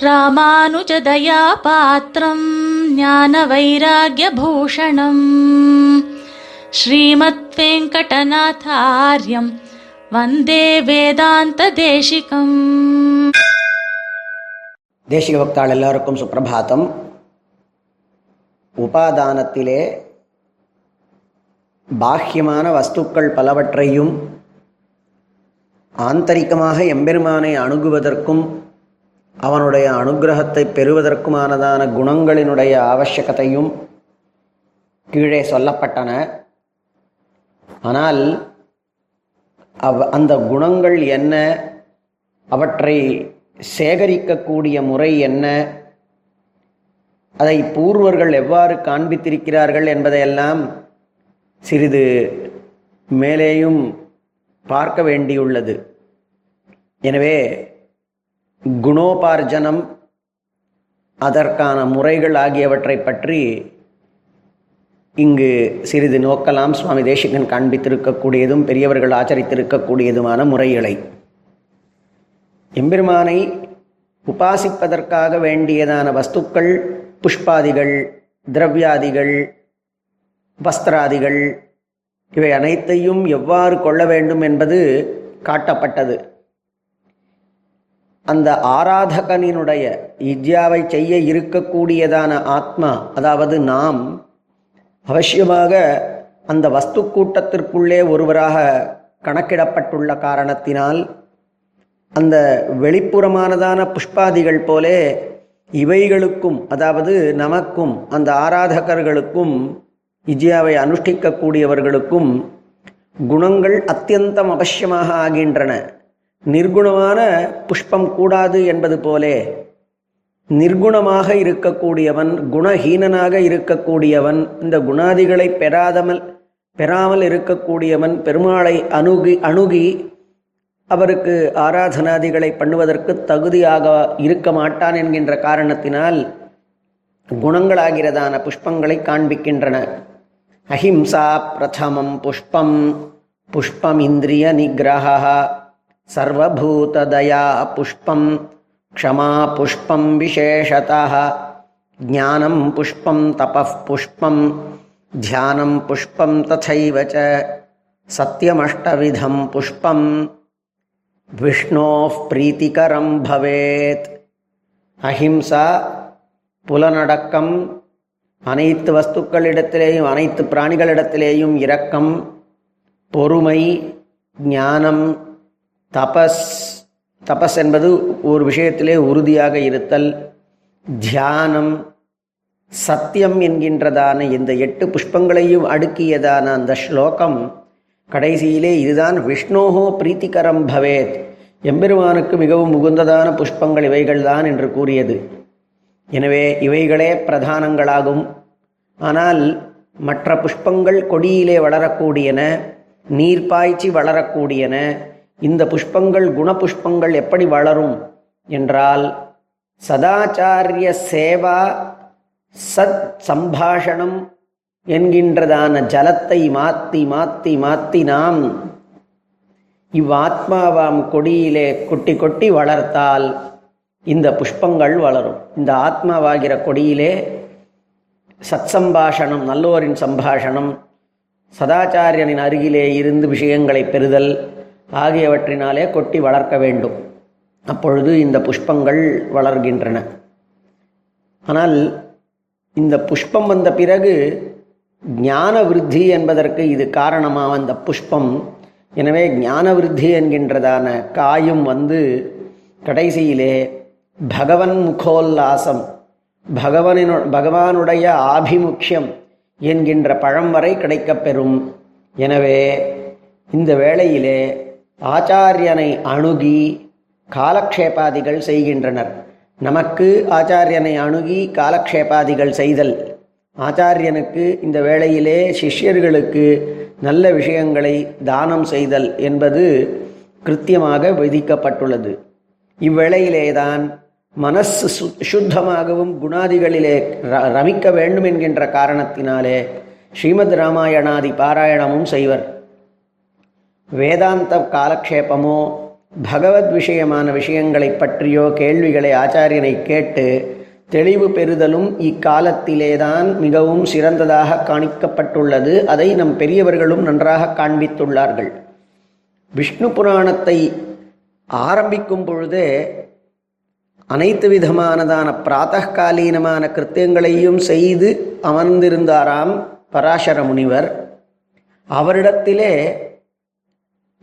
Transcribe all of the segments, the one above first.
ராமானுஜதயாபாத்திரம் ஞான வைராகியபூஷணம் ஸ்ரீமத் வெங்கடநாதாரியம் வந்தே வேதாந்த தேசிகம் தேசிக பக்தாள் எல்லாருக்கும் சுப்பிரபாதம் உபாதானத்திலே பாஹ்யமான வஸ்துக்கள் பலவற்றையும் ஆந்தரிகமாக எம்பெருமானை அணுகுவதற்கும் அவனுடைய அனுகிரகத்தை பெறுவதற்குமானதான குணங்களினுடைய ஆவசியகத்தையும் கீழே சொல்லப்பட்டன. ஆனால் அவ் அந்த குணங்கள் என்ன? அவற்றை சேகரிக்கக்கூடிய முறை என்ன? அதை பூர்வர்கள் எவ்வாறு காண்பித்திருக்கிறார்கள் என்பதையெல்லாம் சிறிது மேலேயும் பார்க்க வேண்டியுள்ளது. எனவே குணோபார்ஜனம் அதற்கான முறைகள் ஆகியவற்றை பற்றி இங்கு சிறிது நோக்கலாம். சுவாமி தேசிகன் காண்பித்திருக்கக்கூடியதும் பெரியவர்கள் ஆச்சரித்திருக்கக்கூடியதுமான முறைகளை எம்பெருமானை உபாசிப்பதற்காக வேண்டியதான வஸ்துக்கள் புஷ்பாதிகள் திரவியாதிகள் வஸ்திராதிகள் இவை அனைத்தையும் எவ்வாறு கொள்ள வேண்டும் என்பது காட்டப்பட்டது. அந்த ஆராதகனினுடைய இஜ்யாவை செய்ய இருக்கக்கூடியதான ஆத்மா அதாவது நாம் அவசியமாக அந்த வஸ்து கூட்டத்திற்குள்ளே ஒருவராக கணக்கிடப்பட்டுள்ள காரணத்தினால் அந்த வெளிப்புறமானதான புஷ்பாதிகள் போலே இவைகளுக்கும் அதாவது நமக்கும் அந்த ஆராதகர்களுக்கும் இஜியாவை அனுஷ்டிக்கக்கூடியவர்களுக்கும் குணங்கள் அத்தியந்தம் அவசியமாக ஆகின்றன. நிர்குணமான புஷ்பம் கூடாது என்பது போலே நிர்குணமாக இருக்கக்கூடியவன் குணஹீனனாக இருக்கக்கூடியவன் இந்த குணாதிகளை பெறாதமல் பெறாமல் இருக்கக்கூடியவன் பெருமாளை அணுகி அணுகி அவருக்கு ஆராதனாதிகளை பண்ணுவதற்கு தகுதியாக இருக்க மாட்டான் என்கின்ற காரணத்தினால் குணங்களாகிறதான புஷ்பங்களை காண்பிக்கின்றன. அஹிம்சா பிரதமம் புஷ்பம் புஷ்பம் இந்திரிய நிகிரகா சர்வபூததயா புஷ்பம் க்ஷமா புஷ்பம் விசேஷதா ஜானம் புஷ்பம் தபः புஷ்பம் தியானம் புஷ்பம் ததைவ ச சத்தியமஷ்டவிதம் புஷ்பம் விஷ்ணோ பிரீத்திகரம் பவேத் அஹிம்சா புலனடக்கம் அனைத்து வஸ்துக்களிடத்திலேயும் அனைத்து பிராணிகளிடத்திலேயும் இரக்கம் பொறுமை ஞானம் தபஸ் தபஸ் என்பது ஒரு விஷயத்திலே உறுதியாக இருத்தல் தியானம் சத்தியம் என்கின்றதான இந்த எட்டு புஷ்பங்களையும் அடுக்கியதான அந்த ஸ்லோகம் கடைசியிலே இதுதான் விஷ்ணோகோ பிரீத்திகரம் பவேத். எம்பெருமானுக்கு மிகவும் உகுந்ததான புஷ்பங்கள் இவைகள்தான் என்று கூறியது. எனவே இவைகளே பிரதானங்களாகும். ஆனால் மற்ற புஷ்பங்கள் கொடியிலே வளரக்கூடியன நீர் பாய்ச்சி வளரக்கூடியன இந்த புஷ்பங்கள் குணபுஷ்பங்கள் எப்படி வளரும் என்றால் சதாச்சாரிய சேவா சத் சம்பாஷணம் என்கின்றதான ஜலத்தை மாற்றி மாற்றி மாற்றி நாம் இவ்வாத்மாவாம் கொடியிலே கொட்டி கொட்டி வளர்த்தால் இந்த புஷ்பங்கள் வளரும். இந்த ஆத்மாவாகிற கொடியிலே சத் சம்பாஷணம் நல்லோரின் சம்பாஷணம் சதாச்சாரியனின் அருகிலே இருந்து விஷயங்களை பெறுதல் ஆகியவற்றினாலே கொட்டி வளர்க்க வேண்டும். அப்பொழுது இந்த புஷ்பங்கள் வளர்கின்றன. ஆனால் இந்த புஷ்பம் வந்த பிறகு ஞான விருத்தி என்பதற்கு இது காரணமாக அந்த புஷ்பம். எனவே ஞான விருத்தி என்கின்றதான காயும் வந்து கடைசியிலே பகவன் முகோல்லாசம் பகவனினு பகவானுடைய ஆபிமுக்கியம் என்கின்ற பழம் வரை கிடைக்கப்பெறும் எனவே இந்த வேளையிலே ஆச்சாரியனை அணுகி காலக்ஷேபாதிகள் செய்கின்றனர். நமக்கு ஆச்சாரியனை அணுகி காலக்ஷேபாதிகள் செய்தல். ஆச்சாரியனுக்கு இந்த வேளையிலே சிஷ்யர்களுக்கு நல்ல விஷயங்களை தானம் செய்தல் என்பது கிருத்தியமாக விதிக்கப்பட்டுள்ளது. இவ்வேளையிலேதான் மனசு சு சுத்தமாகவும் குணாதிகளிலே ர- ரமிக்க வேண்டும் என்கின்ற காரணத்தினாலே ஸ்ரீமத் ராமாயணாதி பாராயணமும் செய்வர். வேதாந்த காலக்ஷேபமோ பகவத் விஷயமான விஷயங்களைப் பற்றியோ கேள்விகளை ஆச்சாரியனை கேட்டு தெளிவு பெறுதலும் இக்காலத்திலேதான் மிகவும் சிறந்ததாக காணிக்கப்பட்டுள்ளது. அதை நம் பெரியவர்களும் நன்றாக காண்பித்துள்ளார்கள். விஷ்ணு புராணத்தை ஆரம்பிக்கும் பொழுதே அனைத்து விதமானதான பிராத்தகாலீனமான கிருத்தியங்களையும் செய்து அமர்ந்திருந்தாராம் பராசர முனிவர் அவரிடத்திலே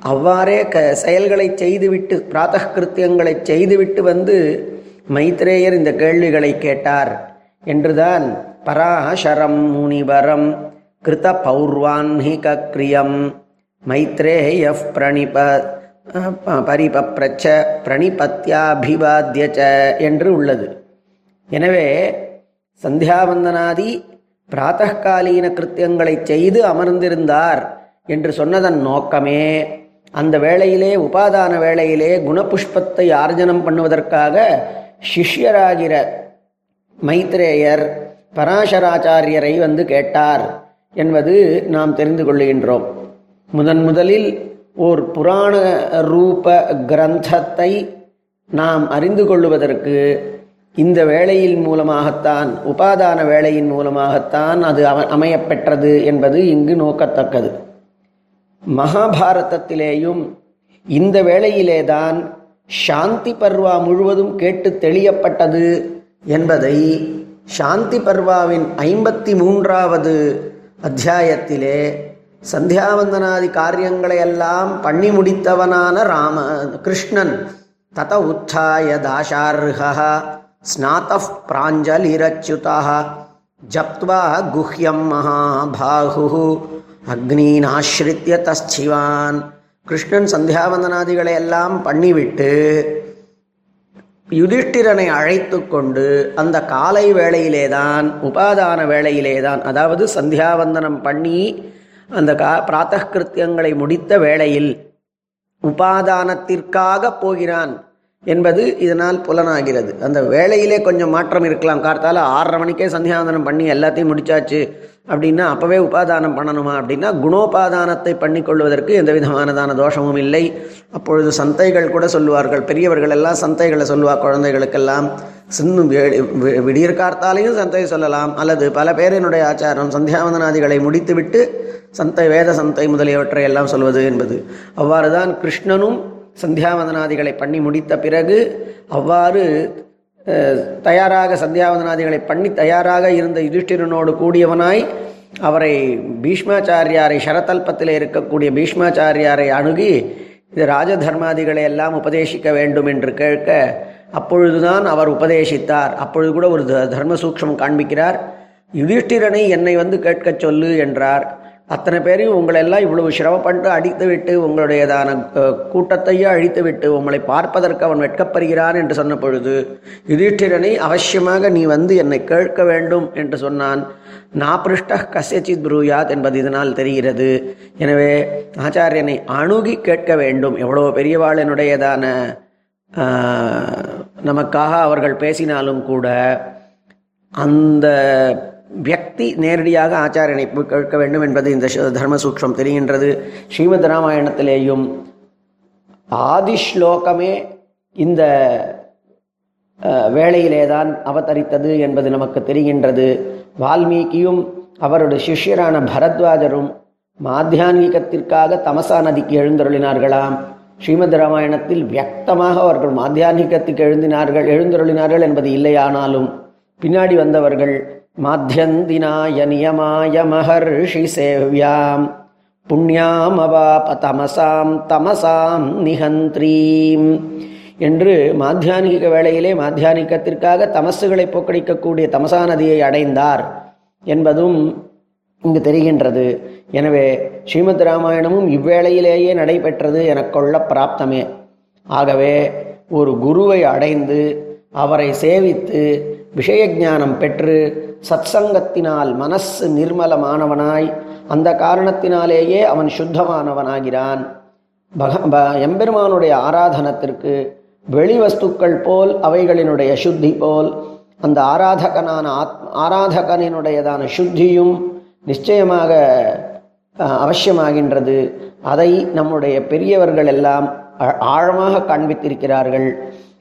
அவ்வாறே க செயல்களை செய்துவிட்டு பிராத்த கிருத்தியங்களை செய்துவிட்டு வந்து மைத்ரேயர் இந்த கேள்விகளை கேட்டார். என்றுதான் பராசரம் முனிவரம் கிருத பௌர்வான்ஹிக கிரியம் மைத்ரேய பிரணிப பரிபப்ரச்ச பிரணிபத்யாபிவாத்தியச்ச என்று உள்ளது. எனவே சந்தியாவந்தனாதி பிராத்தகாலீன கிருத்தியங்களை செய்து அமர்ந்திருந்தார் என்று சொன்னதன் நோக்கமே அந்த வேளையிலே உபாதான வேளையிலே குணபுஷ்பத்தை ஆர்ஜனம் பண்ணுவதற்காக சிஷ்யராகிற மைத்ரேயர் பராசராச்சாரியரை வந்து கேட்டார் என்பது நாம் தெரிந்து கொள்ளுகின்றோம் முதன் முதலில் ஓர் புராண ரூப கிரந்தத்தை நாம் அறிந்து கொள்ளுவதற்கு இந்த வேளையின் மூலமாகத்தான் உபாதான வேளையின் மூலமாகத்தான் அது அம அமையப்பெற்றது என்பது இங்கு நோக்கத்தக்கது. மகாபாரதத்திலேயும் இந்த வேளையிலேதான் சாந்தி பர்வா முழுவதும் கேட்டு தெளியப்பட்டது என்பதை சாந்தி பர்வாவின் ஐம்பத்தி மூன்றாவது அத்தியாயத்திலே சந்தியாவந்தனாதி காரியங்களை எல்லாம் பண்ணி முடித்தவனான ராம கிருஷ்ணன் தத உத்தாய தாஷார்ஹா ஸ்நாத பிராஞ்சலிரச்சுதா ஜப்துவா குஹ்யம் மகாபாகு அக்னீனாஸ்ரித்ய தஸ்சிவான் கிருஷ்ணன் சந்தியாவந்தனாதிகளை எல்லாம் பண்ணிவிட்டு யுதிஷ்டிரனை அழைத்து கொண்டு அந்த காலை வேளையிலேதான் உபாதான வேளையிலேதான் அதாவது சந்தியாவந்தனம் பண்ணி அந்த கா பிராத்தக கிருத்தியங்களை முடித்த வேளையில் உபாதானத்திற்காக போகிறான். என்பது இதனால் புலனாகிறது. அந்த வேலையிலே கொஞ்சம் மாற்றம் இருக்கலாம். கார்த்தால ஆறரை மணிக்கே சந்தியாவந்தனம் பண்ணி எல்லாத்தையும் முடிச்சாச்சு அப்படின்னா அப்போவே உபாதானம் பண்ணணுமா அப்படின்னா குணோபாதானத்தை பண்ணி கொள்வதற்கு எந்த விதமானதான தோஷமும் இல்லை. அப்பொழுது சந்தைகள் கூட சொல்லுவார்கள். பெரியவர்கள் எல்லாம் சந்தைகளை சொல்லுவா குழந்தைகளுக்கெல்லாம். சின்னும் விடியற் கார்த்தாலையும் சந்தை சொல்லலாம். அல்லது பல பேரினுடைய ஆச்சாரம் சந்தியாவந்தனாதிகளை முடித்துவிட்டு சந்தை வேத சந்தை முதலியவற்றை எல்லாம் சொல்வது என்பது. அவ்வாறு தான் கிருஷ்ணனும் சந்தியாவந்தனாதிகளை பண்ணி முடித்த பிறகு அவ்வாறு தயாராக சந்தியாவந்தனாதிகளை பண்ணி தயாராக இருந்த யுதிஷ்டிரனோடு கூடியவனாய் அவரை பீஷ்மாச்சாரியாரை ஷரதல்பத்தில் இருக்கக்கூடிய பீஷ்மாச்சாரியாரை அணுகி இது ராஜதர்மாதிகளை எல்லாம் உபதேசிக்க வேண்டும் என்று கேட்க அப்பொழுதுதான் அவர் உபதேசித்தார். அப்பொழுது கூட ஒரு தர்ம சூக்ஷம் காண்பிக்கிறார். யுதிஷ்டிரனை என்னை வந்து கேட்கச் சொல்லு என்றார். அத்தனை பேரையும் உங்களெல்லாம் இவ்வளவு சிரமப்பட்டு அடித்து விட்டு உங்களுடையதான கூட்டத்தையே அழித்து விட்டு உங்களை பார்ப்பதற்கு அவன் வெட்கப்படுகிறான் என்று சொன்ன பொழுது யுதிஷ்டிரனை அவசியமாக நீ வந்து என்னை கேட்க வேண்டும் என்று சொன்னான். நாபிருஷ்ட கசியச்சித் புரூயாத் என்பது இதனால் தெரிகிறது. எனவே ஆச்சாரியனை அணுகி கேட்க வேண்டும். எவ்வளோ பெரியவாளனுடையதான நமக்காக அவர்கள் பேசினாலும் கூட அந்த வியக்தி நேரடியாக ஆச்சாரியனை கேட்க வேண்டும் என்பது இந்த தர்மசூக்ஷம் தெரிகின்றது. ஸ்ரீமத் ராமாயணத்திலேயும் ஆதிஸ்லோகமே இந்த வேளையிலே தான் அவதரித்தது என்பது நமக்கு தெரிகின்றது. வால்மீகியும் அவருடைய சிஷ்யரான பரத்வாஜரும் மாத்தியான்மிகத்திற்காக தமசா நதிக்கு எழுந்தருளினார்களாம். ஸ்ரீமத் ராமாயணத்தில் வியக்தமாக அவர்கள் மாத்தியான்மிகத்துக்கு எழுந்தினார்கள் எழுந்தருளினார்கள் என்பது இல்லையானாலும் பின்னாடி வந்தவர்கள் மாத்தியந்தினாய நியமாய மகர்ஷி சேவ்யாம் புண்ணியாமவாப தமசாம் தமசாம் நிகந்திரீம் என்று மாத்தியானிக வேளையிலே மாத்தியானிக்கத்திற்காக தமசுகளை போக்கடிக்கக்கூடிய தமசா நதியை அடைந்தார் என்பதும் இங்கு தெரிகின்றது. எனவே ஸ்ரீமத் ராமாயணமும் இவ்வேளையிலேயே நடைபெற்றது எனக்கொள்ள பிராப்தமே. ஆகவே ஒரு குருவை அடைந்து அவரை சேவித்து விஷயஞானம் பெற்று சத்சங்கத்தினால் மனசு நிர்மலமானவனாய் அந்த காரணத்தினாலேயே அவன் சுத்தமானவனாகிறான். பக ப எம்பெருமானுடைய ஆராதனத்திற்கு வெளி வஸ்துக்கள் போல் அவைகளினுடைய சுத்தி போல் அந்த ஆராதகனான ஆத் ஆராதகனினுடையதான சுத்தியும் நிச்சயமாக அவசியமாகின்றது. அதை நம்முடைய பெரியவர்கள் எல்லாம் ஆழமாக காண்பித்திருக்கிறார்கள்.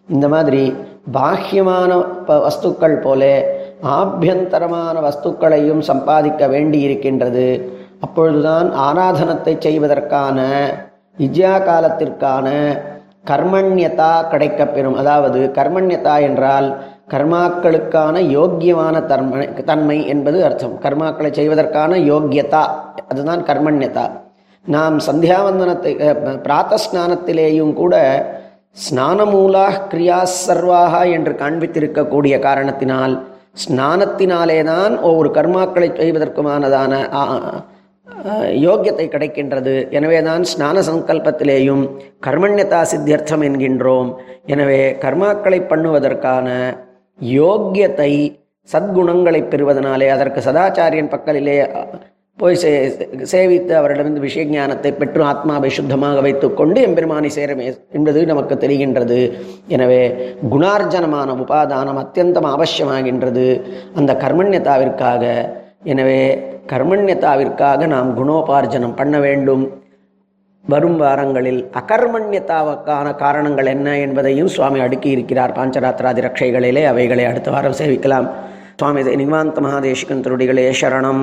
இந்த மாதிரி பாஹ்யமான ப- வஸ்துக்கள் போல ஆபியந்தரமான வஸ்துக்களையும் சம்பாதிக்க வேண்டி இருக்கின்றது அப்பொழுதுதான் ஆராதனத்தை செய்வதற்கான விஜயா காலத்திற்கான கர்மண்யதா கிடைக்கப்பெறும். அதாவது கர்மண்யதா என்றால் கர்மாக்களுக்கான யோக்கியமான தன்மை தன்மை என்பது அர்த்தம். கர்மாக்களை செய்வதற்கான யோக்கியதா அதுதான் கர்மண்யதா. நாம் சந்தியாவந்தனத்தை பிராத்த ஸ்நானத்திலேயும் கூட ஸ்நானமூலா கிரியா சர்வாக என்று காண்பித்திருக்கக்கூடிய காரணத்தினால் ஸ்நானத்தினாலே தான் ஒவ்வொரு கர்மாக்களை செய்வதற்குமானதான யோக்கியத்தை கிடைக்கின்றது. எனவே தான் ஸ்நான சங்கல்பத்திலேயும் கர்மண்யதா சித்தியர்த்தம் என்கின்றோம். எனவே கர்மாக்களை பண்ணுவதற்கான யோக்கியத்தை சத்குணங்களை பெறுவதனாலே அதற்கு சதாச்சாரியன் பக்கலிலே போய் சே சேவித்து அவரிடமிருந்து விஷய ஞானத்தை பெற்று ஆத்மாவை சுத்தமாக வைத்துக்கொண்டு எம்பெருமானை சேரமே என்பது நமக்கு தெரிகின்றது. எனவே குணார்ஜனமான உபாதானம் அத்தியந்தம் அவசியமாகின்றது. அந்த கர்மண்யதாவிற்காக. எனவே கர்மண்யதாவிற்காக நாம் குணோபார்ஜனம் பண்ண வேண்டும். வரும் வாரங்களில் அகர்மண்யத்தாவுக்கான காரணங்கள் என்ன என்பதையும் சுவாமி அடுக்கி இருக்கிறார். பாஞ்சராத்திராதி ரட்சைகளிலே அவைகளை அடுத்த வாரம் சேவிக்கலாம். சுவாமி நிவாந்த மகாதேஷ்கன் திருடிகளே சரணம்.